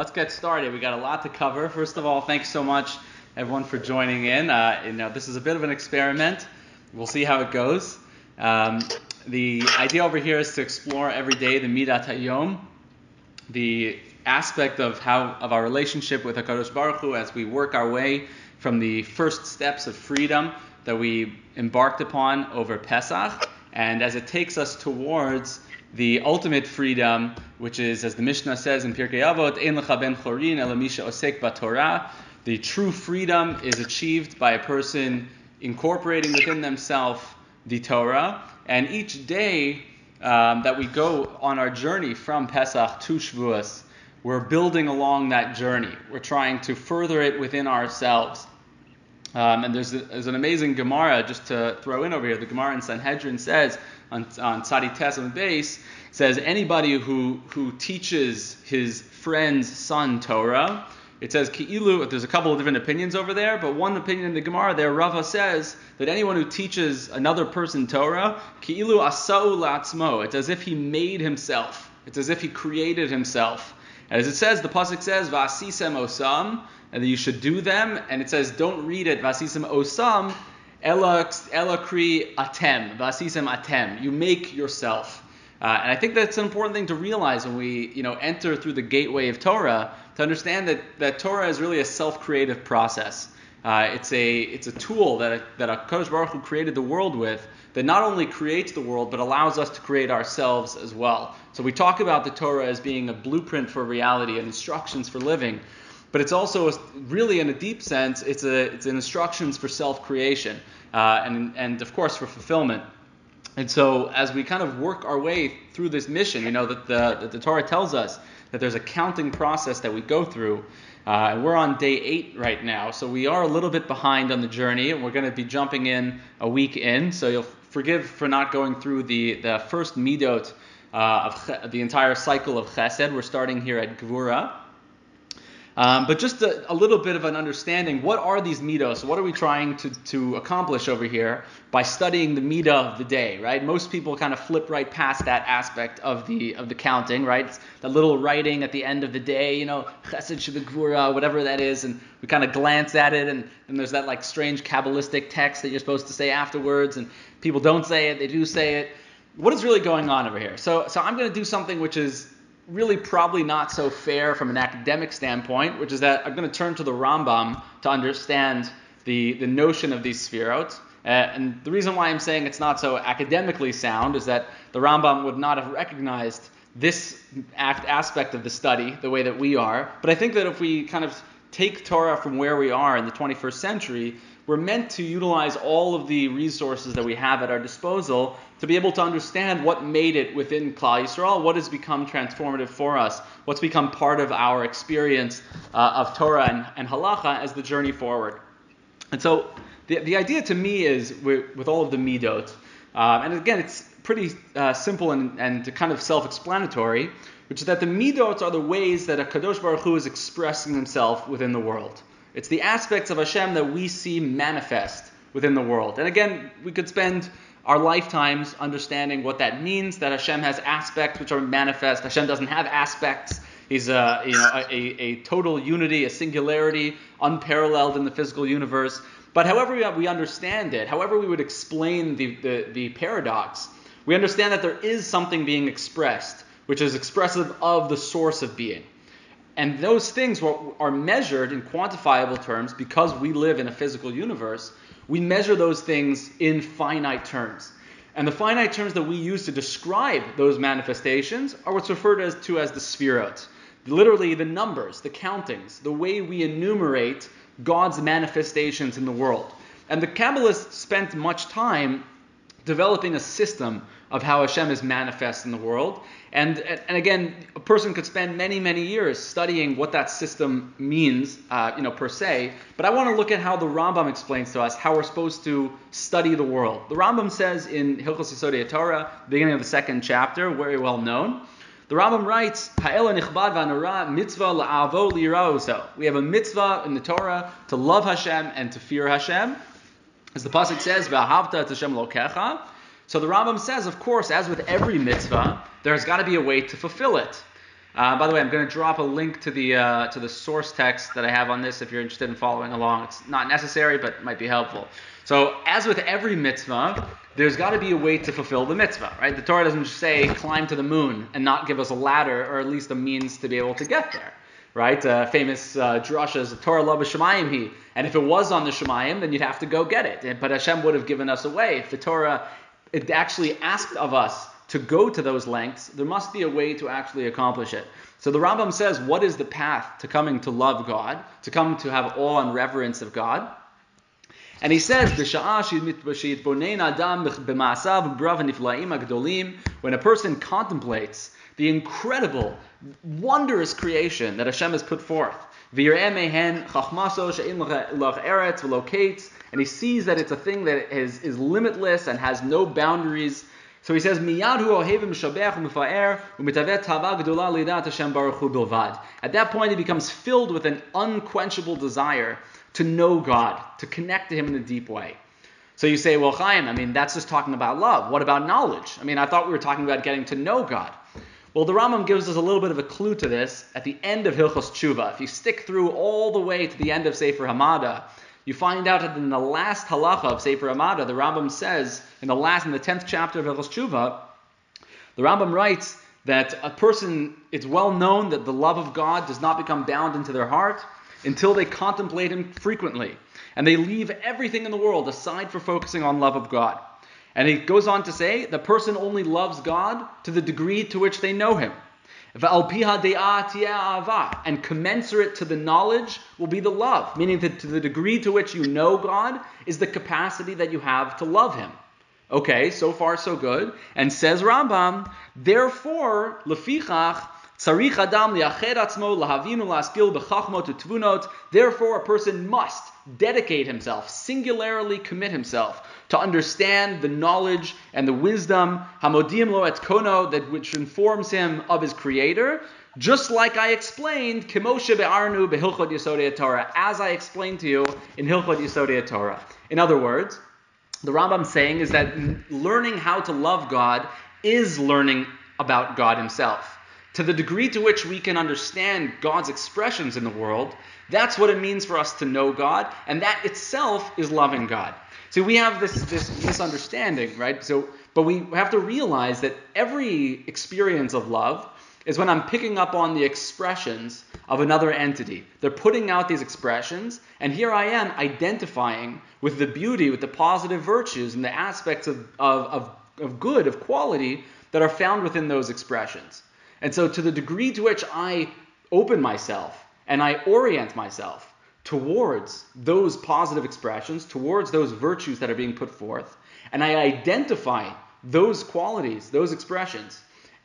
let's get started. We got a lot to cover. First of all, thanks so much everyone for joining in. Uh, you know, this is a bit of an experiment. We'll see how it goes. Um, the idea over here is to explore every day the Midat Hayom, the aspect of how of our relationship with Hakadosh Baruch Hu as we work our way from the first steps of freedom that we embarked upon over Pesach, and as it takes us towards the ultimate freedom, which is, as the Mishnah says in Pirkei Avot, Ein lecha ben chorin elamisha osek b'Torah. The true freedom is achieved by a person incorporating within themselves the Torah, and each day um, that we go on our journey from Pesach to Shavuos, we're building along that journey. We're trying to further it within ourselves. Um, and there's, a, there's, an amazing Gemara just to throw in over here. The Gemara in Sanhedrin says on, on Sadi Tes on the base says anybody who who teaches his friend's son Torah. It says Ki'ilu, there's a couple of different opinions over there, but one opinion in the Gemara there, Rava says that anyone who teaches another person Torah, Ki'ilu asau latzmo, it's as if he made himself. It's as if he created himself. As it says, the Pasuk says, Vasisem osam, and that you should do them, and it says, don't read it, Vasisem osam, ela, ela kri atem, Vasisem atem. You make yourself. Uh, and I think that's an important thing to realize when we, you know, enter through the gateway of Torah to understand that, that Torah is really a self-creative process. Uh, it's a it's a tool that that Hakadosh Baruch Hu created the world with that not only creates the world but allows us to create ourselves as well. So we talk about the Torah as being a blueprint for reality and instructions for living, but it's also a, really in a deep sense it's a it's an instructions for self-creation uh, and and of course for fulfillment. And so, as we kind of work our way through this mission, you know, that the, that the Torah tells us that there's a counting process that we go through. Uh, and we're on day eight right now, so we are a little bit behind on the journey, and we're going to be jumping in a week in. So you'll forgive for not going through the, the first midot uh, of the entire cycle of Chesed. We're starting here at Gvura. Um, but just a, a, little bit of an understanding, what are these midos? What are we trying to, to accomplish over here by studying the midah of the day, right? Most people kind of flip right past that aspect of the of the counting, right? It's the little writing at the end of the day, you know, chesed shebegvura, whatever that is, and we kind of glance at it, and, and there's that like strange Kabbalistic text that you're supposed to say afterwards, and people don't say it, they do say it. What is really going on over here? So, so I'm going to do something which is really probably not so fair from an academic standpoint, which is that I'm going to turn to the Rambam to understand the, the notion of these sefirot. Uh, and the reason why I'm saying it's not so academically sound is that the Rambam would not have recognized this act, aspect of the study the way that we are. But I think that if we kind of take Torah from where we are in the 21st century, we're meant to utilize all of the resources that we have at our disposal to be able to understand what made it within Klal Yisrael, what has become transformative for us, what's become part of our experience uh, of Torah and, and halacha as the journey forward. And so the, the idea to me is with, with all of the midot, uh, and again, it's pretty uh, simple and, and kind of self-explanatory, which is that the midot are the ways that a Kadosh Baruch Hu is expressing himself within the world. It's the aspects of Hashem that we see manifest within the world. And again, we could spend our lifetimes understanding what that means, that Hashem has aspects which are manifest. Hashem doesn't have aspects. He's a, you know, a, a total unity, a singularity, unparalleled in the physical universe. But however we understand it, however we would explain the, the, the paradox, we understand that there is something being expressed, which is expressive of the source of being. And those things are measured in quantifiable terms because we live in a physical universe we measure those things in finite terms. And the finite terms that we use to describe those manifestations are what's referred as, to as the sefirot. Literally, the numbers, the countings, the way we enumerate God's manifestations in the world. And the Kabbalists spent much time developing a system of how Hashem is manifest in the world. And, and again, a person could spend many, many years studying what that system means, uh, you know, per se. But I want to look at how the Rambam explains to us how we're supposed to study the world. The Rambam says in Hilchos Yesodei Torah, beginning of the second chapter, very well known, the Rambam writes, mitzvah We have a mitzvah in the Torah to love Hashem and to fear Hashem. As the pasuk says, "V'ahavta Hashem lokecha." So the Rambam says, of course, as with every mitzvah, there's got to be a way to fulfill it. Uh, by the way, I'm going to drop a link to the uh, to the source text that I have on this if you're interested in following along. It's not necessary, but might be helpful. So, as with every mitzvah, there's got to be a way to fulfill the mitzvah, right? The Torah doesn't say climb to the moon and not give us a ladder or at least a means to be able to get there, right? Uh, famous uh, drasha is Torah lo b'shemayim he, and if it was on the shemayim, then you'd have to go get it. But Hashem would have given us a way. If the Torah it actually asked of us to go to those lengths, there must be a way to actually accomplish it. So the Rambam says, what is the path to coming to love God, to come to have awe and reverence of God? And he says, when a person contemplates the incredible, wondrous creation that Hashem has put forth, and he sees that it's a thing that is, is limitless and has no boundaries. So he says, At that point, he becomes filled with an unquenchable desire to know God, to connect to Him in a deep way. So you say, well, Chaim, I mean, that's just talking about love. What about knowledge? I mean, I thought we were talking about getting to know God. Well, the Rambam gives us a little bit of a clue to this at the end of Hilchos Tshuva. If you stick through all the way to the end of Sefer Hamada, you find out that in the last halacha of Sefer Hamada, the Rambam says, in the last, in the tenth chapter of Hilchos Tshuva, the Rambam writes that a person, it's well known that the love of God does not become bound into their heart until they contemplate Him frequently. And they leave everything in the world aside for focusing on love of God. And he goes on to say the person only loves God to the degree to which they know Him. And commensurate to the knowledge will be the love, meaning that to the degree to which you know God is the capacity that you have to love Him. Okay, so far so good. And says Rambam, therefore, lefichach Therefore, a person must dedicate himself, singularly commit himself to understand the knowledge and the wisdom, hamodim lo et kono, that which informs him of his creator, just like I explained, Kimoshe be'arnu be'hilchot yisodei Torah, as I explained to you in Hilchot Yisodei Torah. In other words, the Rambam saying is that learning how to love God is learning about God himself. To the degree to which we can understand God's expressions in the world, that's what it means for us to know God, and that itself is loving God. So we have this, this misunderstanding, right? So, but we have to realize that every experience of love is when I'm picking up on the expressions of another entity. They're putting out these expressions, and here I am identifying with the beauty, with the positive virtues, and the aspects of, of, of, of good, of quality that are found within those expressions. And so, to the degree to which I open myself and I orient myself towards those positive expressions, towards those virtues that are being put forth, and I identify those qualities, those expressions,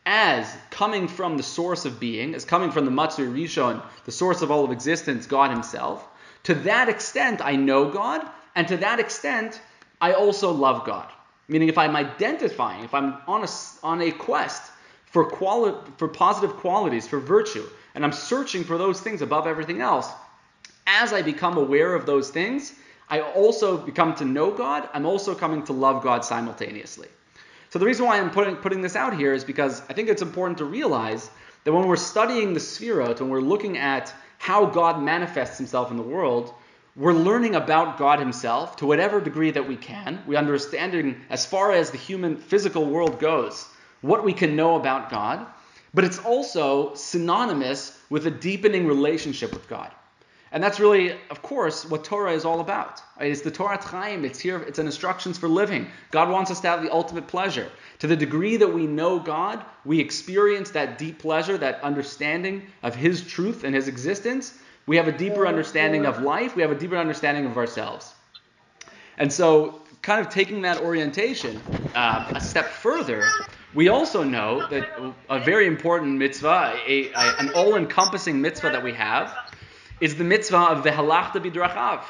as coming from the source of being, as coming from the Matsui Rishon, the source of all of existence, God Himself, to that extent I know God, and to that extent I also love God. Meaning, if I'm identifying, if I'm on a, on a quest for, quali- for positive qualities, for virtue, and I'm searching for those things above everything else, as I become aware of those things, I also become to know God. I'm also coming to love God simultaneously. So the reason why I'm putting, putting this out here is because I think it's important to realize that when we're studying the Sefirot, when we're looking at how God manifests himself in the world, we're learning about God himself to whatever degree that we can. We're understanding as far as the human physical world goes what we can know about God, but it's also synonymous with a deepening relationship with God. And that's really, of course, what Torah is all about. It's the Torah Chaim. It's here. It's an instructions for living. God wants us to have the ultimate pleasure. To the degree that we know God, we experience that deep pleasure, that understanding of His truth and His existence. We have a deeper understanding of life. We have a deeper understanding of ourselves. And so, kind of taking that orientation uh, a step further, we also know that a very important mitzvah, a, a, an all-encompassing mitzvah that we have, is the mitzvah of vehalachta bidrachav,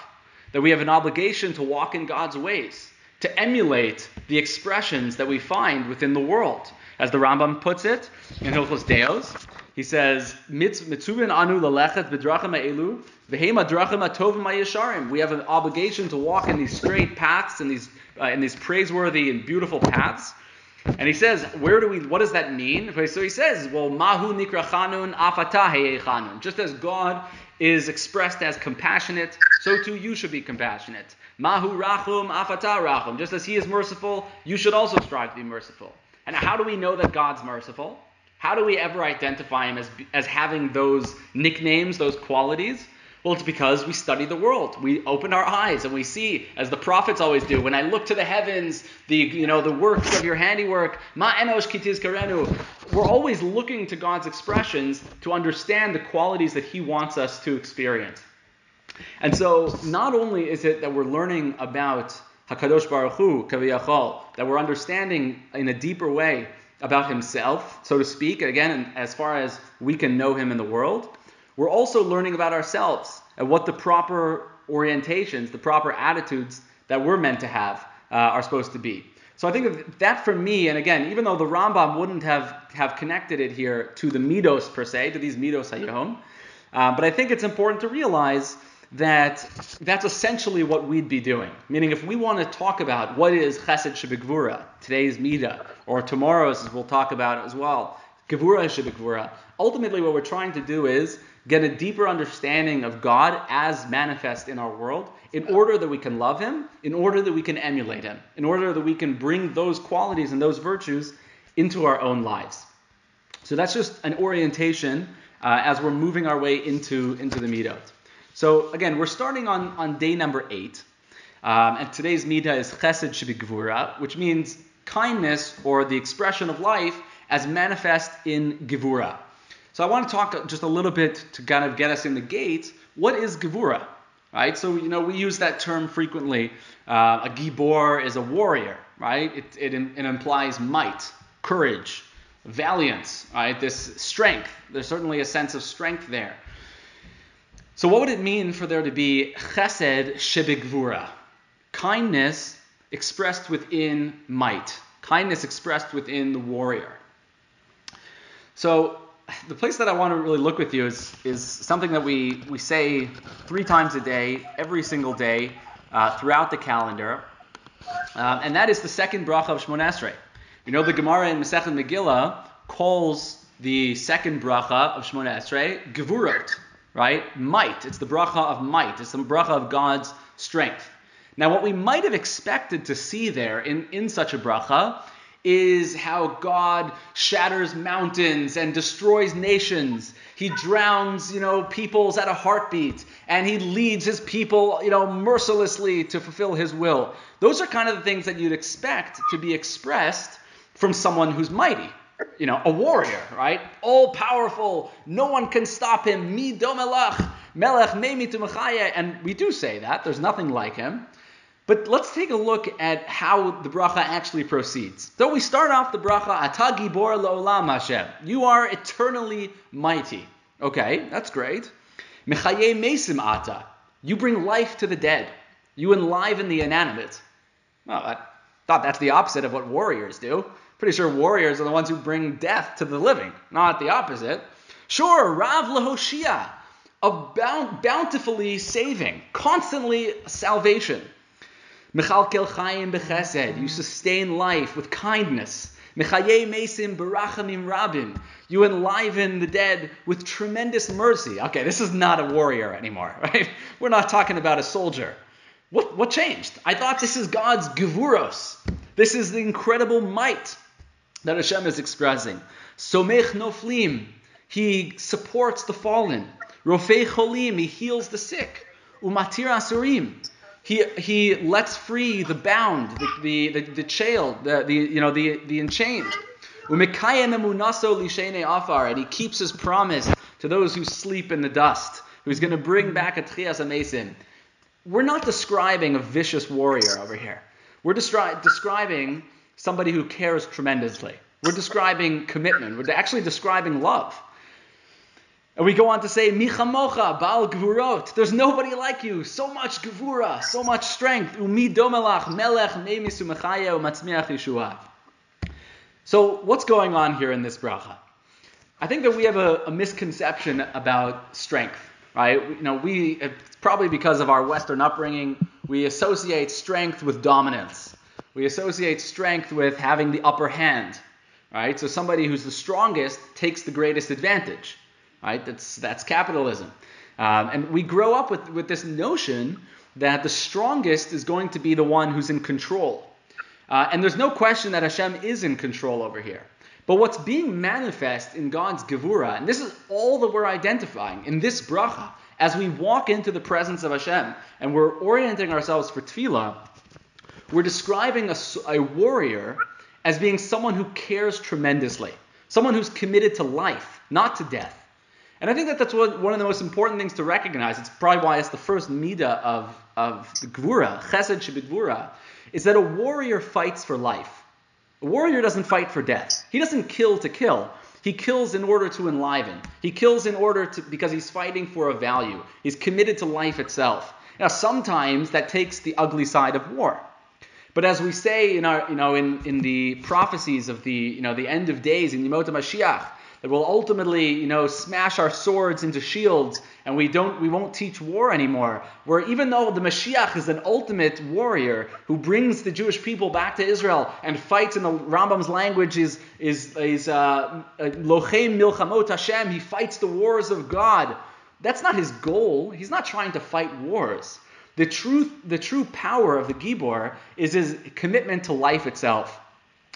that we have an obligation to walk in God's ways, to emulate the expressions that we find within the world. As the Rambam puts it in Hilchos Deos, he says, "Mitzuvin anu lalechet b'drachim elu v'hema drachim atovim yesharim." We have an obligation to walk in these straight paths and these uh, in these praiseworthy and beautiful paths And he says, where do we, what does that mean? So he says, well, mahu nikra chanun chanun. Just as God is expressed as compassionate, so too you should be compassionate. Mahu rachum afata rachum. Just as he is merciful, you should also strive to be merciful. And how do we know that God's merciful? How do we ever identify him as, as having those nicknames, those qualities? Well, it's because we study the world. We open our eyes and we see, as the prophets always do, when I look to the heavens, the you know the works of your handiwork, ma enosh kitiz karenu. We're always looking to God's expressions to understand the qualities that He wants us to experience. And so, not only is it that we're learning about Hakadosh Baruch Hu, Kaviyachol, that we're understanding in a deeper way about Himself, so to speak. Again, as far as we can know Him in the world we're also learning about ourselves and what the proper orientations, the proper attitudes that we're meant to have uh, are supposed to be. So I think that for me, and again, even though the Rambam wouldn't have, have connected it here to the midos per se, to these midos hayom, uh, but I think it's important to realize that that's essentially what we'd be doing. Meaning, if we want to talk about what is chesed shebegvura, today's midah, or tomorrow's, as we'll talk about as well, gevura shebegvura, ultimately what we're trying to do is get a deeper understanding of God as manifest in our world in order that we can love Him, in order that we can emulate Him, in order that we can bring those qualities and those virtues into our own lives. So that's just an orientation uh, as we're moving our way into, into the Midot. So again, we're starting on, on day number eight. Um, and today's Midah is Chesed Shebigvura, which means kindness or the expression of life as manifest in Gevura. So I want to talk just a little bit to kind of get us in the gate. What is Gevura? Right? So, you know, we use that term frequently. Uh, a Gibor is a warrior, right? It, it, it implies might, courage, valiance, right? This strength. There's certainly a sense of strength there. So, what would it mean for there to be chesed shebigvura? Kindness expressed within might, kindness expressed within the warrior. So, the place that I want to really look with you is, is something that we, we say three times a day, every single day, uh, throughout the calendar, uh, and that is the second bracha of Shmon Esrei. You know, the Gemara in Masechet Megillah calls the second bracha of Shmon Esrei Gevurot, right? Might. It's the bracha of might. It's the bracha of God's strength. Now, what we might have expected to see there in, in such a bracha is how God shatters mountains and destroys nations. He drowns, you know, peoples at a heartbeat, and he leads his people, you know, mercilessly to fulfill his will. Those are kind of the things that you'd expect to be expressed from someone who's mighty. You know, a warrior, right? All powerful, no one can stop him. Mi domelach, melech meimi And we do say that. There's nothing like him. But let's take a look at how the bracha actually proceeds. So we start off the bracha, Ata Gibor Lo'olam Hashem. You are eternally mighty. Okay, that's great. Mechaye Mesim Ata. You bring life to the dead. You enliven the inanimate. Well, I thought that's the opposite of what warriors do. Pretty sure warriors are the ones who bring death to the living, not the opposite. Sure, Rav Lahoshia, of bountifully saving, constantly salvation. Bechesed. You sustain life with kindness. Mesim barachamim. You enliven the dead with tremendous mercy. Okay, this is not a warrior anymore, right? We're not talking about a soldier. What, what changed? I thought this is God's gevuros. This is the incredible might that Hashem is expressing. Somech noflim. He supports the fallen. Rofei cholim. He heals the sick. Umatir asurim he, he lets free the bound, the, the, the, the jailed, the, the, you know, the, the enchained. And he keeps his promise to those who sleep in the dust, who's going to bring back a Trias Amesim. We're not describing a vicious warrior over here. We're describing somebody who cares tremendously. We're describing commitment. We're actually describing love. And we go on to say, Michamocha, Baal Gvurot. There's nobody like you. So much Gvura, so much strength. Umi domelach, melech, yeshua. So, what's going on here in this bracha? I think that we have a, a misconception about strength, right? You know, we, probably because of our Western upbringing, we associate strength with dominance. We associate strength with having the upper hand, right? So somebody who's the strongest takes the greatest advantage, right? That's that's capitalism, um, and we grow up with with this notion that the strongest is going to be the one who's in control, uh, and there's no question that Hashem is in control over here. But what's being manifest in God's Gevura, and this is all that we're identifying in this bracha, as we walk into the presence of Hashem and we're orienting ourselves for tefillah, we're describing a, a warrior as being someone who cares tremendously, someone who's committed to life, not to death. And I think that that's one, one of the most important things to recognize. It's probably why it's the first midah of, of the Gvura, Chesed Shebigvura, is that a warrior fights for life. A warrior doesn't fight for death. He doesn't kill to kill. He kills in order to enliven. He kills in order to because he's fighting for a value. He's committed to life itself. Now sometimes that takes the ugly side of war. But as we say in our, you know, in, in the prophecies of the, you know, the end of days in Yemot Mashiach, that will ultimately, you know, smash our swords into shields, and we don't, we won't teach war anymore. Where even though the Mashiach is an ultimate warrior who brings the Jewish people back to Israel and fights in the Rambam's language is is is uh, lochem milchamot Hashem. He fights the wars of God. That's not his goal. He's not trying to fight wars. The truth, the true power of the Gibor is his commitment to life itself,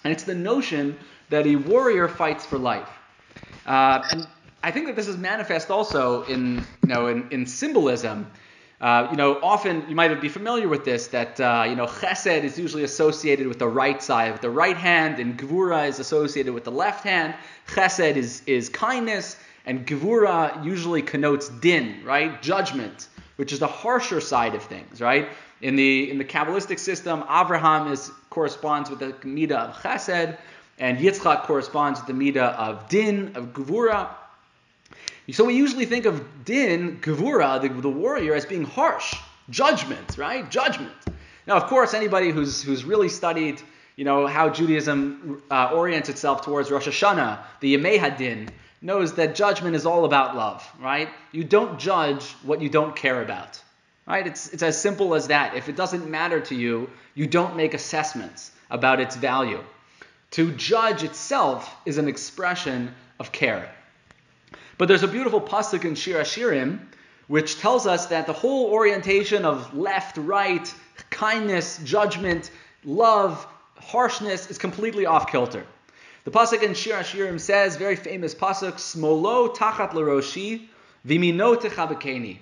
and it's the notion that a warrior fights for life. Uh, and I think that this is manifest also in, you know, in, in symbolism. Uh, you know, often you might be familiar with this that uh, you know chesed is usually associated with the right side, with the right hand, and gvura is associated with the left hand. Chesed is is kindness, and gvura usually connotes din, right, judgment, which is the harsher side of things, right. In the in the kabbalistic system, Abraham is corresponds with the midah of chesed, and Yitzchak corresponds to the midah of din, of gevura. So we usually think of din, gevura, the, the warrior, as being harsh, judgment, right? Judgment. Now, of course, anybody who's who's really studied, you know, how Judaism uh, orients itself towards Rosh Hashanah, the Yemei Hadin, knows that judgment is all about love, right? You don't judge what you don't care about, right? It's it's as simple as that. If it doesn't matter to you, you don't make assessments about its value. To judge itself is an expression of care. But there's a beautiful pasuk in Shir Hashirim which tells us that the whole orientation of left, right, kindness, judgment, love, harshness is completely off kilter. The pasuk in Shir Hashirim says, very famous pasuk, "Smolo tachat leroshi, vimino techabekeni."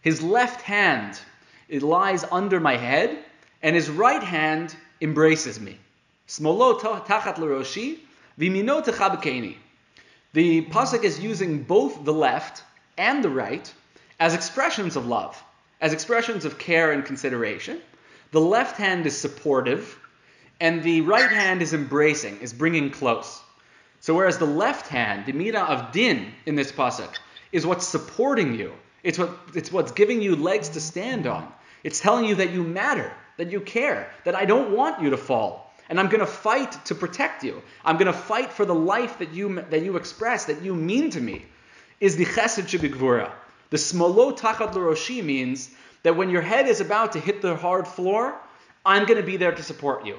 His left hand it lies under my head, and his right hand embraces me. Smolo tachat l'roshi, v'mino techabekeni. The pasuk is using both the left and the right as expressions of love, as expressions of care and consideration. The left hand is supportive, and the right hand is embracing, is bringing close. So whereas the left hand, the midah of din in this pasuk, is what's supporting you. It's what it's what's giving you legs to stand on. It's telling you that you matter, that you care, that I don't want you to fall. And I'm going to fight to protect you. I'm going to fight for the life that you that you express, that you mean to me. Is the chesed shebigvura. The smolo tachat l'roshi means that when your head is about to hit the hard floor, I'm going to be there to support you.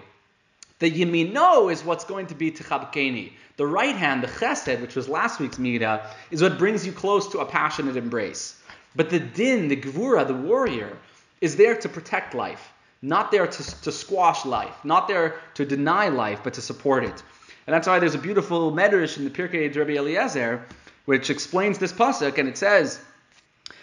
The yemino is what's going to be techabkeni. The right hand, the chesed, which was last week's midah, is what brings you close to a passionate embrace. But the din, the gvura, the warrior, is there to protect life not there to, to squash life, not there to deny life, but to support it. And that's why there's a beautiful medrash in the Pirkei Rabbi Eliezer, which explains this pasuk, and it says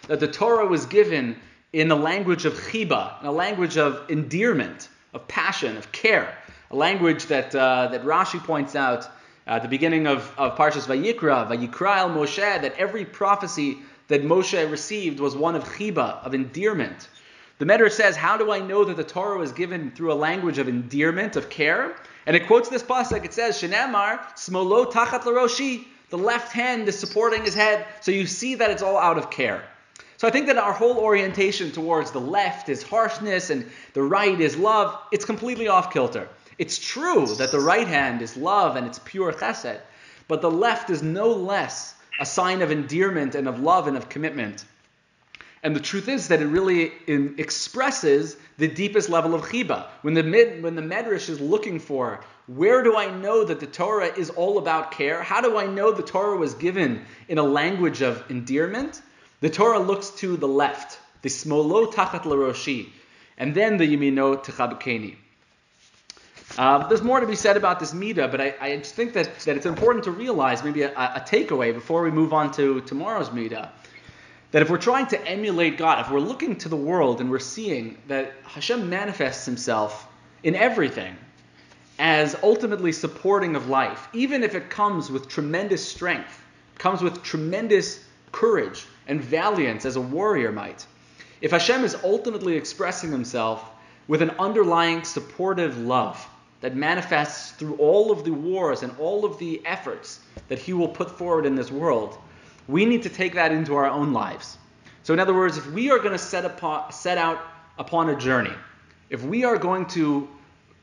that the Torah was given in the language of chiba, in a language of endearment, of passion, of care, a language that uh, that Rashi points out at the beginning of, of Parshas Vayikra, Vayikra el Moshe, that every prophecy that Moshe received was one of chiba, of endearment. The Medrash says, How do I know that the Torah was given through a language of endearment, of care? And it quotes this pasuk. It says, Shenamar, smolo tachat laroshi. The left hand is supporting his head. So you see that it's all out of care. So I think that our whole orientation towards the left is harshness and the right is love. It's completely off kilter. It's true that the right hand is love and it's pure chesed, but the left is no less a sign of endearment and of love and of commitment. And the truth is that it really in, expresses the deepest level of chiba. When the mid, when the medrash is looking for where do I know that the Torah is all about care? How do I know the Torah was given in a language of endearment? The Torah looks to the left, the smolo tachat laroshi, and then the yamino techabkeni. Uh, there's more to be said about this midah, but I, I just think that, that it's important to realize maybe a, a takeaway before we move on to tomorrow's midah that if we're trying to emulate God, if we're looking to the world and we're seeing that Hashem manifests himself in everything as ultimately supporting of life, even if it comes with tremendous strength, comes with tremendous courage and valiance as a warrior might, if Hashem is ultimately expressing himself with an underlying supportive love that manifests through all of the wars and all of the efforts that he will put forward in this world, we need to take that into our own lives. So, in other words, if we are going to set, upon, set out upon a journey, if we are going to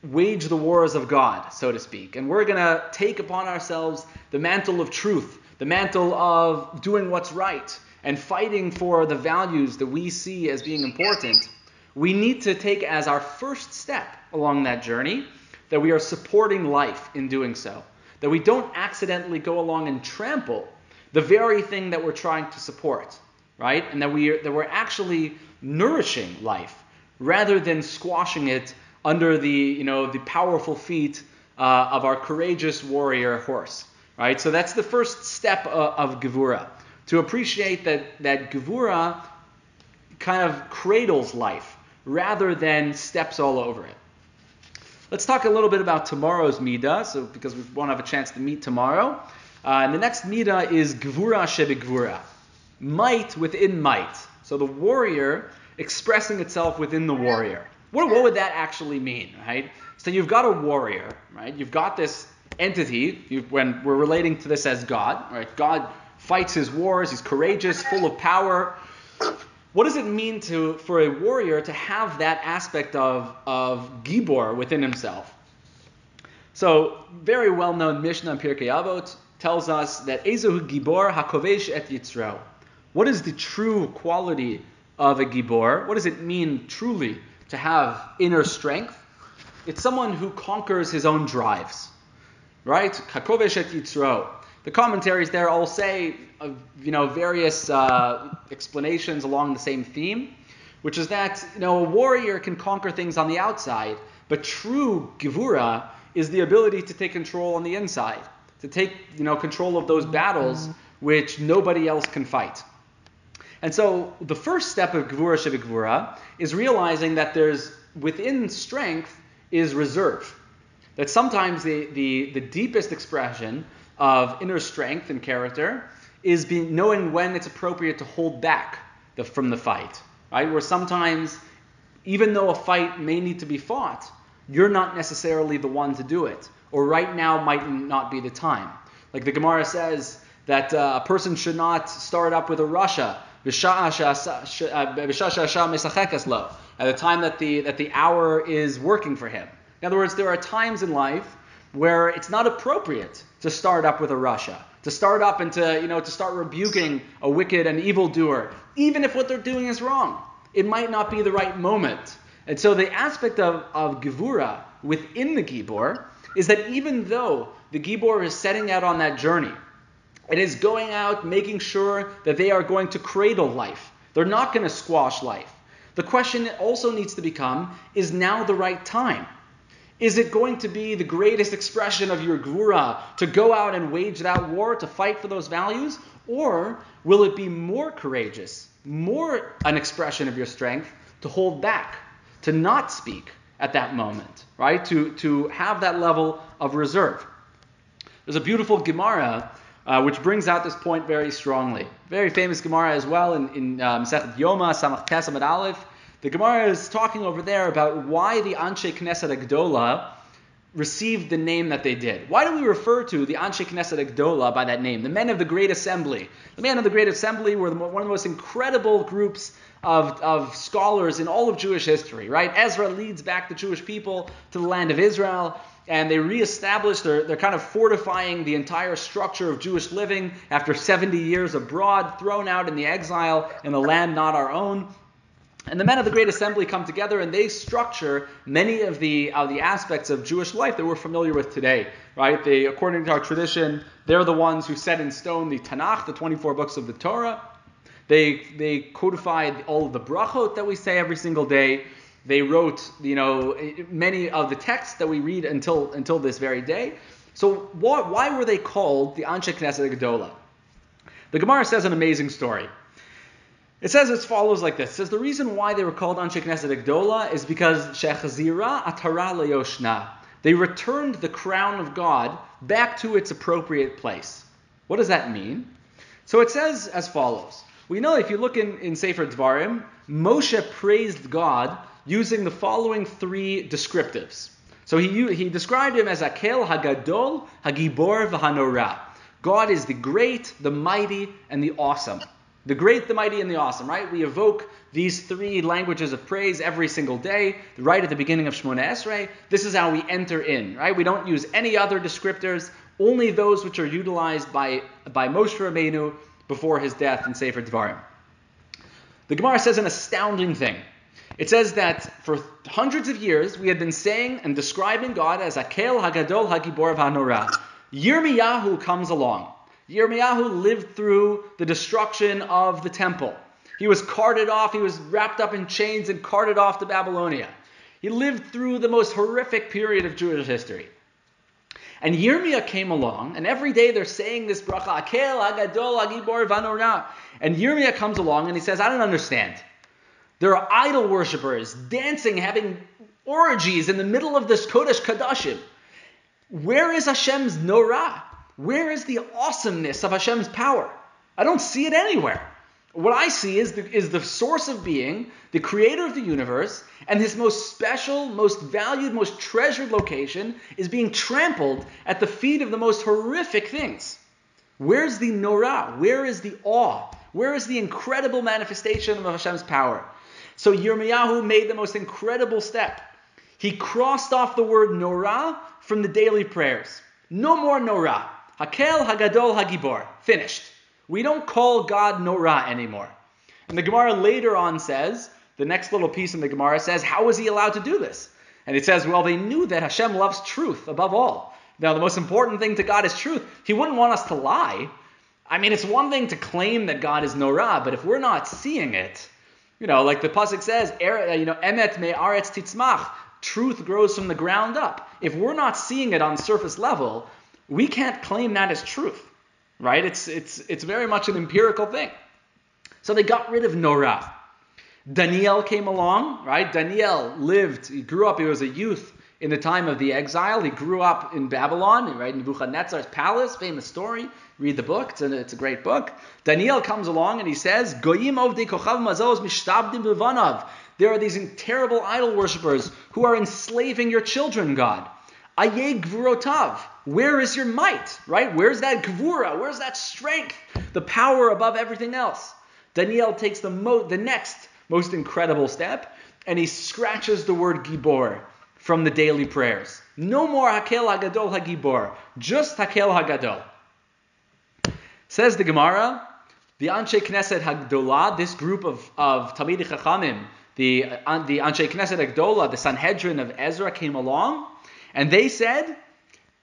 wage the wars of God, so to speak, and we're going to take upon ourselves the mantle of truth, the mantle of doing what's right, and fighting for the values that we see as being important, we need to take as our first step along that journey that we are supporting life in doing so. That we don't accidentally go along and trample the very thing that we're trying to support, right? And that we are, that we're actually nourishing life rather than squashing it under the you know the powerful feet uh, of our courageous warrior horse, right? So that's the first step of, uh, of gevura to appreciate that that gevura kind of cradles life rather than steps all over it. Let's talk a little bit about tomorrow's midah, so because we won't have a chance to meet tomorrow. Uh, and the next midah is gvura shebegvura, might within might. So the warrior expressing itself within the warrior. What, what would that actually mean, right? So you've got a warrior, right? You've got this entity. when we're relating to this as God, right? God fights his wars. He's courageous, full of power. What does it mean to for a warrior to have that aspect of of gibor within himself? So very well known Mishnah Pirkei Avot tells us that Ezohu Gibor Hakovesh et Yitzro. What is the true quality of a Gibor? What does it mean truly to have inner strength? It's someone who conquers his own drives, right? Hakovesh et Yitzro. The commentaries there all say, uh, you know, various uh, explanations along the same theme, which is that you know a warrior can conquer things on the outside, but true givura is the ability to take control on the inside to take you know control of those battles mm-hmm. which nobody else can fight. And so the first step of Gvura Shevigvura is realizing that there's within strength is reserve. That sometimes the, the, the deepest expression of inner strength and character is being, knowing when it's appropriate to hold back the, from the fight. Right? Where sometimes, even though a fight may need to be fought, you're not necessarily the one to do it or right now might not be the time. Like the Gemara says that uh, a person should not start up with a rasha at the time that the that the hour is working for him. In other words, there are times in life where it's not appropriate to start up with a rasha, to start up and to you know to start rebuking a wicked and evil doer, even if what they're doing is wrong. It might not be the right moment. And so the aspect of, of gevura within the gibor is that even though the Gibor is setting out on that journey, it is going out making sure that they are going to cradle life. They're not going to squash life. The question also needs to become is now the right time? Is it going to be the greatest expression of your gura to go out and wage that war, to fight for those values? Or will it be more courageous, more an expression of your strength to hold back, to not speak, at that moment, right? To, to have that level of reserve. There's a beautiful Gemara uh, which brings out this point very strongly. Very famous Gemara as well in, in um, Yoma, Samach Tesamad Aleph. The Gemara is talking over there about why the Anshe Knesset Agdola received the name that they did. Why do we refer to the Anshe Knesset Agdola by that name? The men of the Great Assembly. The men of the Great Assembly were one of the most incredible groups of, of scholars in all of Jewish history, right? Ezra leads back the Jewish people to the land of Israel. and they reestablish, they're, they're kind of fortifying the entire structure of Jewish living after 70 years abroad, thrown out in the exile in a land not our own. And the men of the Great Assembly come together and they structure many of the, the aspects of Jewish life that we're familiar with today, right? They, according to our tradition, they're the ones who set in stone the Tanakh, the 24 books of the Torah. They, they codified all of the brachot that we say every single day. They wrote, you know, many of the texts that we read until, until this very day. So why, why were they called the Anshe Knesset Gedola? The Gemara says an amazing story. It says as follows like this. It says the reason why they were called Anshe Knesset Gdola is because Shechazira Atara Leyoshna. They returned the crown of God back to its appropriate place. What does that mean? So it says as follows. We know if you look in, in Sefer Dvarim, Moshe praised God using the following three descriptives. So he, he described him as Akel Hagadol, Hagibor, V'Hanora. God is the great, the mighty, and the awesome. The great, the mighty, and the awesome, right? We evoke these three languages of praise every single day, right at the beginning of Shemona Esrei. This is how we enter in, right? We don't use any other descriptors, only those which are utilized by, by Moshe Rabbeinu before his death in Sefer Dvarim. The Gemara says an astounding thing. It says that for hundreds of years we had been saying and describing God as Akel Hagadol Hagibor Hanora. Yirmiyahu comes along. Yirmiyahu lived through the destruction of the temple. He was carted off, he was wrapped up in chains and carted off to Babylonia. He lived through the most horrific period of Jewish history. And Yirmiyah came along, and every day they're saying this bracha, Akel, Agadol, Agibor, Vanora. And Yirmiyah comes along and he says, I don't understand. There are idol worshippers dancing, having orgies in the middle of this Kodesh Kadashim. Where is Hashem's Norah? Where is the awesomeness of Hashem's power? I don't see it anywhere. What I see is the, is the source of being, the creator of the universe, and his most special, most valued, most treasured location is being trampled at the feet of the most horrific things. Where's the Norah? Where is the awe? Where is the incredible manifestation of Hashem's power? So Yirmiyahu made the most incredible step. He crossed off the word Norah from the daily prayers. No more Norah. Hakel Hagadol Hagibor. Finished. We don't call God Norah anymore. And the Gemara later on says, the next little piece in the Gemara says, how was he allowed to do this? And it says, well, they knew that Hashem loves truth above all. Now, the most important thing to God is truth. He wouldn't want us to lie. I mean, it's one thing to claim that God is Norah, but if we're not seeing it, you know, like the pasuk says, er, you know, emet me aretz titzmach, truth grows from the ground up. If we're not seeing it on surface level, we can't claim that as truth, right? It's, it's, it's very much an empirical thing. So they got rid of Norah. Daniel came along, right? Daniel lived, he grew up, he was a youth in the time of the exile. He grew up in Babylon, right? Nebuchadnezzar's palace, famous story. Read the book, it's a, it's a great book. Daniel comes along and he says, Goyim kochav mishtabdim. There are these terrible idol worshippers who are enslaving your children, God. Aye gvurotav. Where is your might? Right? Where's that gvura? Where's that strength? The power above everything else. Daniel takes the mo- the next most incredible step, and he scratches the word gibor from the daily prayers. No more hakel hagadol hagibor, just hakel hagadol. Says the Gemara, the Anshe Knesset Hagdolah, this group of, of Talmidei Chachamim, the, uh, the Anshe Knesset Hagdolah, the Sanhedrin of Ezra came along, and they said,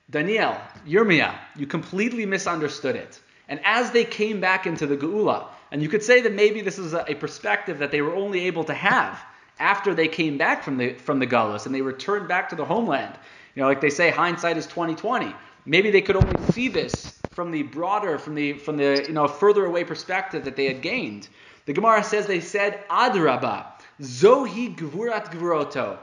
Daniel, Yirmiyah, you completely misunderstood it. And as they came back into the Geula, and you could say that maybe this is a, perspective that they were only able to have after they came back from the from the Galus and they returned back to the homeland. You know, like they say, hindsight is 2020. Maybe they could only see this from the broader, from the from the you know further away perspective that they had gained. The Gemara says they said Adraba, Zohi Gvurat Gvuroto.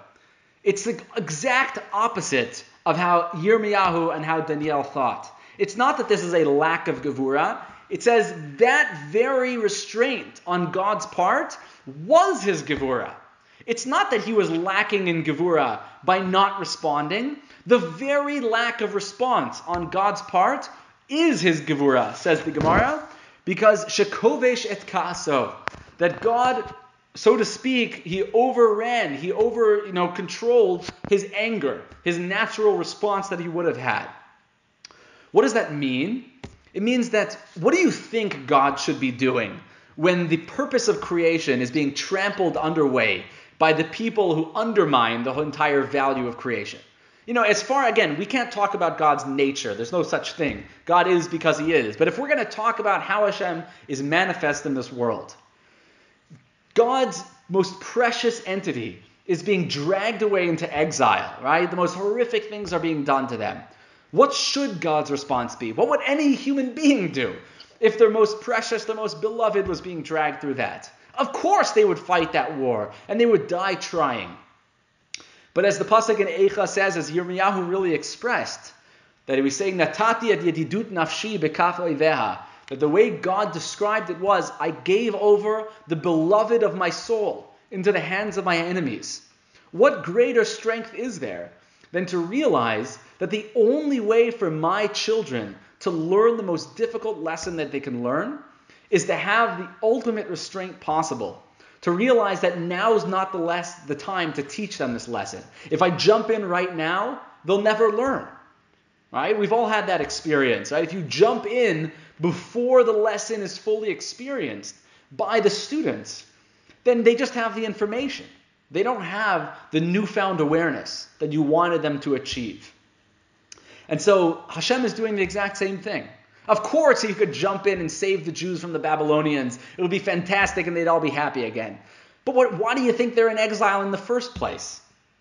It's the exact opposite of how Yirmiyahu and how Daniel thought. It's not that this is a lack of Gevura. It says that very restraint on God's part was his Gevura. It's not that he was lacking in Gevura by not responding. The very lack of response on God's part is his Gevura, says the Gemara, because Shekovesh et Kaso, that God so to speak, he overran, he over, you know, controlled his anger, his natural response that he would have had. What does that mean? It means that what do you think God should be doing when the purpose of creation is being trampled underway by the people who undermine the entire value of creation? You know, as far, again, we can't talk about God's nature. There's no such thing. God is because he is. But if we're going to talk about how Hashem is manifest in this world, God's most precious entity is being dragged away into exile, right? The most horrific things are being done to them. What should God's response be? What would any human being do if their most precious, their most beloved was being dragged through that? Of course they would fight that war, and they would die trying. But as the pasuk in Eicha says, as Yirmiyahu really expressed, that he was saying, "Natati ad yedidut nafshi bekaf oiveha," that the way God described it was, "I gave over the beloved of my soul into the hands of my enemies." What greater strength is there than to realize that the only way for my children to learn the most difficult lesson that they can learn is to have the ultimate restraint possible. To realize that now is not the, less, the time to teach them this lesson. If I jump in right now, they'll never learn. Right? We've all had that experience, right? If you jump in before the lesson is fully experienced by the students, then they just have the information. They don't have the newfound awareness that you wanted them to achieve. And so Hashem is doing the exact same thing. Of course, he could jump in and save the Jews from the Babylonians. It would be fantastic and they'd all be happy again. But what, why do you think they're in exile in the first place?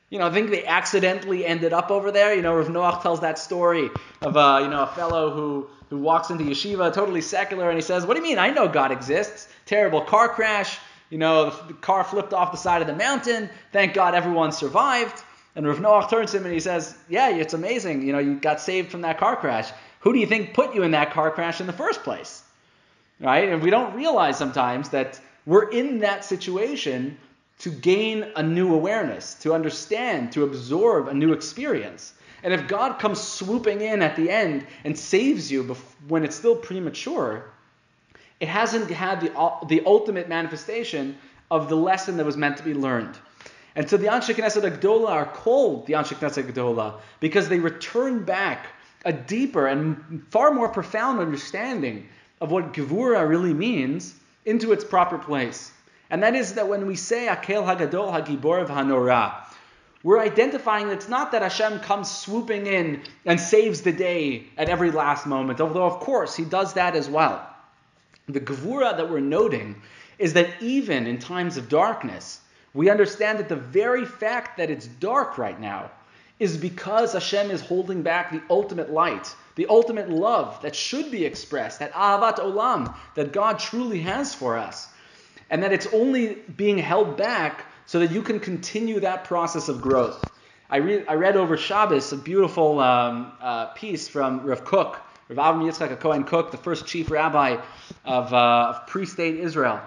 You know, I think they accidentally ended up over there. You know, Rav Noach tells that story of uh, you know a fellow who who walks into yeshiva, totally secular, and he says, "What do you mean? I know God exists. Terrible car crash. You know, the, the car flipped off the side of the mountain. Thank God everyone survived." And Rav Noach turns to him and he says, Yeah, it's amazing. You know, you got saved from that car crash. Who do you think put you in that car crash in the first place? Right? And we don't realize sometimes that we're in that situation to gain a new awareness, to understand, to absorb a new experience. And if God comes swooping in at the end and saves you when it's still premature, it hasn't had the, the ultimate manifestation of the lesson that was meant to be learned. And so the Anshe Knesset Agdola are called the Anshe Knesset Agdola because they return back a deeper and far more profound understanding of what Gevura really means into its proper place. And that is that when we say Akel Hagadol Hagibor Hanora, we're identifying that it's not that Hashem comes swooping in and saves the day at every last moment, although of course he does that as well. The Gevura that we're noting is that even in times of darkness, we understand that the very fact that it's dark right now is because Hashem is holding back the ultimate light, the ultimate love that should be expressed, that ahavat olam that God truly has for us. And that it's only being held back so that you can continue that process of growth. I, re- I read over Shabbos a beautiful um, uh, piece from Rav Kook, Rav Avram Yitzchak Cohen Kook, the first chief rabbi of, uh, of pre-state Israel.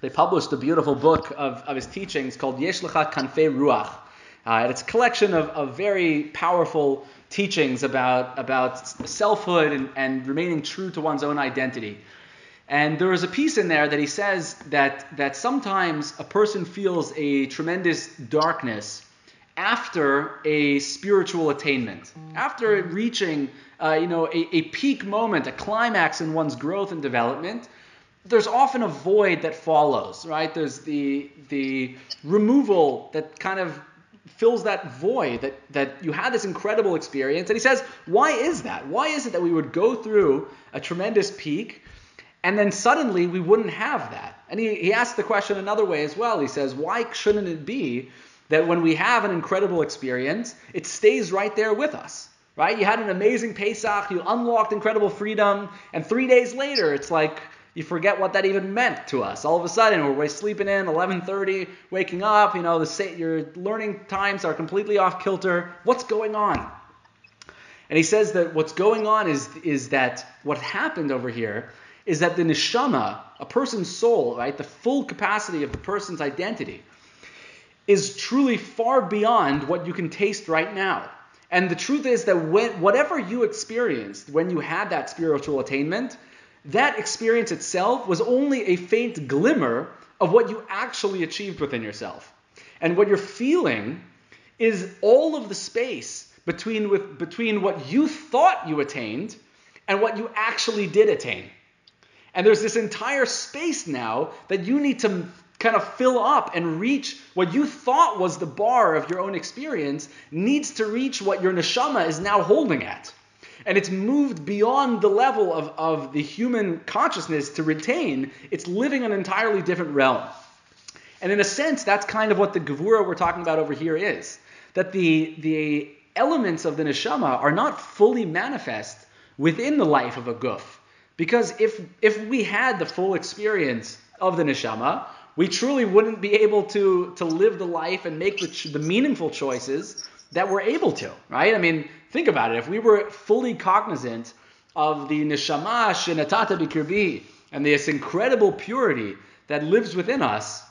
They published a beautiful book of, of his teachings called Yesh Lecha Kanfei Ruach. Uh, and it's a collection of, of very powerful teachings about, about selfhood and, and remaining true to one's own identity. And there is a piece in there that he says that, that sometimes a person feels a tremendous darkness after a spiritual attainment, after reaching uh, you know, a, a peak moment, a climax in one's growth and development there's often a void that follows, right? There's the the removal that kind of fills that void that that you had this incredible experience. And he says, why is that? Why is it that we would go through a tremendous peak and then suddenly we wouldn't have that? And he, he asks the question another way as well. He says, why shouldn't it be that when we have an incredible experience, it stays right there with us? Right? You had an amazing Pesach, you unlocked incredible freedom, and three days later, it's like you forget what that even meant to us. All of a sudden, we're sleeping in 11:30, waking up. You know, the your learning times are completely off kilter. What's going on? And he says that what's going on is is that what happened over here is that the neshama, a person's soul, right, the full capacity of the person's identity, is truly far beyond what you can taste right now. And the truth is that when, whatever you experienced when you had that spiritual attainment that experience itself was only a faint glimmer of what you actually achieved within yourself. And what you're feeling is all of the space between, with, between what you thought you attained and what you actually did attain. And there's this entire space now that you need to kind of fill up and reach what you thought was the bar of your own experience needs to reach what your neshama is now holding at. And it's moved beyond the level of, of the human consciousness to retain. It's living an entirely different realm. And in a sense, that's kind of what the Gevura we're talking about over here is. That the, the elements of the neshama are not fully manifest within the life of a guf. Because if, if we had the full experience of the neshama, we truly wouldn't be able to, to live the life and make the, the meaningful choices that we're able to, right? I mean, think about it. If we were fully cognizant of the neshama shenatata bikirbi and this incredible purity that lives within us,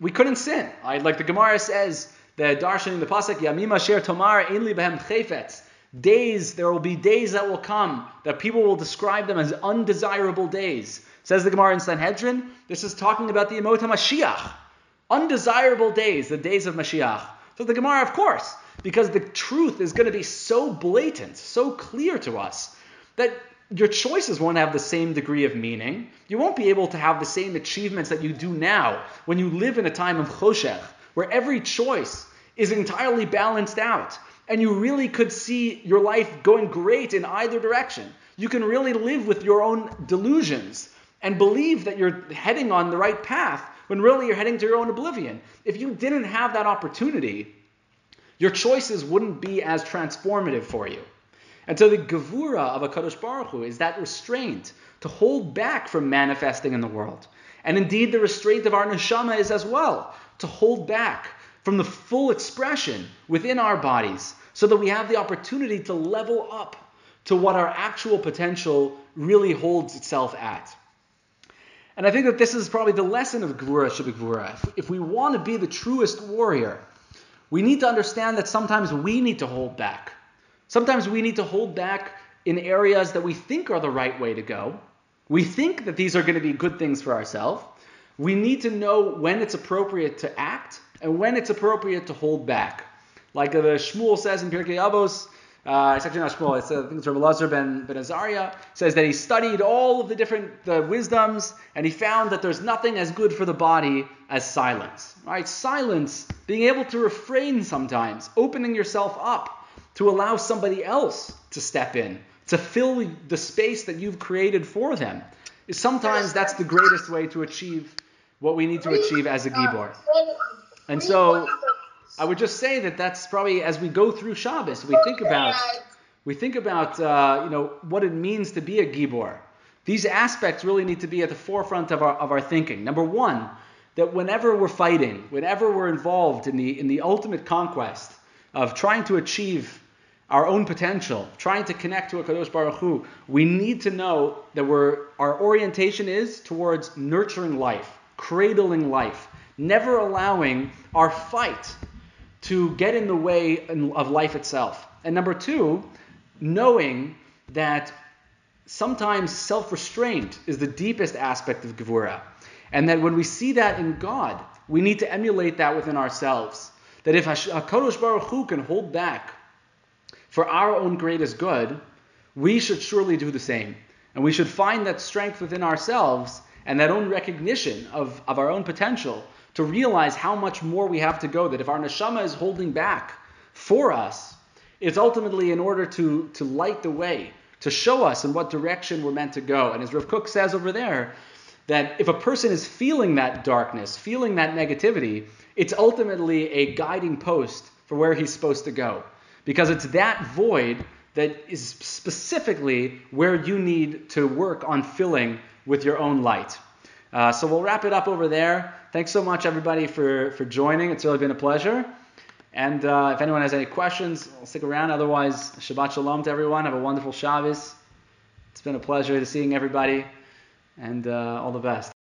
we couldn't sin. Right? Like the Gemara says, the darshan in the pasuk, Yamima sher tomar inli behem chayfetz. Days, there will be days that will come that people will describe them as undesirable days. Says the Gemara in Sanhedrin, this is talking about the Yemot HaMashiach. Undesirable days, the days of Mashiach. So the Gemara, of course, because the truth is going to be so blatant, so clear to us, that your choices won't have the same degree of meaning. You won't be able to have the same achievements that you do now when you live in a time of choshech, where every choice is entirely balanced out. And you really could see your life going great in either direction. You can really live with your own delusions and believe that you're heading on the right path when really you're heading to your own oblivion. If you didn't have that opportunity, your choices wouldn't be as transformative for you. And so the gevura of a Kadosh Baruch Hu is that restraint to hold back from manifesting in the world. And indeed, the restraint of our neshama is as well to hold back from the full expression within our bodies so that we have the opportunity to level up to what our actual potential really holds itself at. And I think that this is probably the lesson of Gvura Shabbat If we want to be the truest warrior, we need to understand that sometimes we need to hold back. Sometimes we need to hold back in areas that we think are the right way to go. We think that these are going to be good things for ourselves. We need to know when it's appropriate to act and when it's appropriate to hold back. Like the Shmuel says in Pirkei Avos, uh, it's actually not Shmuel, it's, uh, I think it's Rabbi Lazar ben, ben Azariah, says that he studied all of the different the wisdoms and he found that there's nothing as good for the body as silence. Right? Silence, being able to refrain sometimes, opening yourself up to allow somebody else to step in, to fill the space that you've created for them. Sometimes that's the greatest way to achieve what we need to achieve as a Gibor. And so I would just say that that's probably as we go through Shabbos, we think about we think about uh, you know what it means to be a gibor. These aspects really need to be at the forefront of our of our thinking. Number one, that whenever we're fighting, whenever we're involved in the in the ultimate conquest of trying to achieve our own potential, trying to connect to a Kadosh Baruch Hu, we need to know that we're our orientation is towards nurturing life, cradling life, never allowing our fight to get in the way of life itself. And number two, knowing that sometimes self restraint is the deepest aspect of Gevura. And that when we see that in God, we need to emulate that within ourselves. That if HaKadosh Baruch Hu can hold back for our own greatest good, we should surely do the same. And we should find that strength within ourselves and that own recognition of, of our own potential to realize how much more we have to go. That if our neshama is holding back for us, it's ultimately in order to, to light the way, to show us in what direction we're meant to go. And as Rav Kook says over there, that if a person is feeling that darkness, feeling that negativity, it's ultimately a guiding post for where he's supposed to go. Because it's that void that is specifically where you need to work on filling with your own light. Uh, so we'll wrap it up over there. Thanks so much, everybody, for, for joining. It's really been a pleasure. And uh, if anyone has any questions, I'll stick around. Otherwise, Shabbat Shalom to everyone. Have a wonderful Shabbos. It's been a pleasure to seeing everybody, and uh, all the best.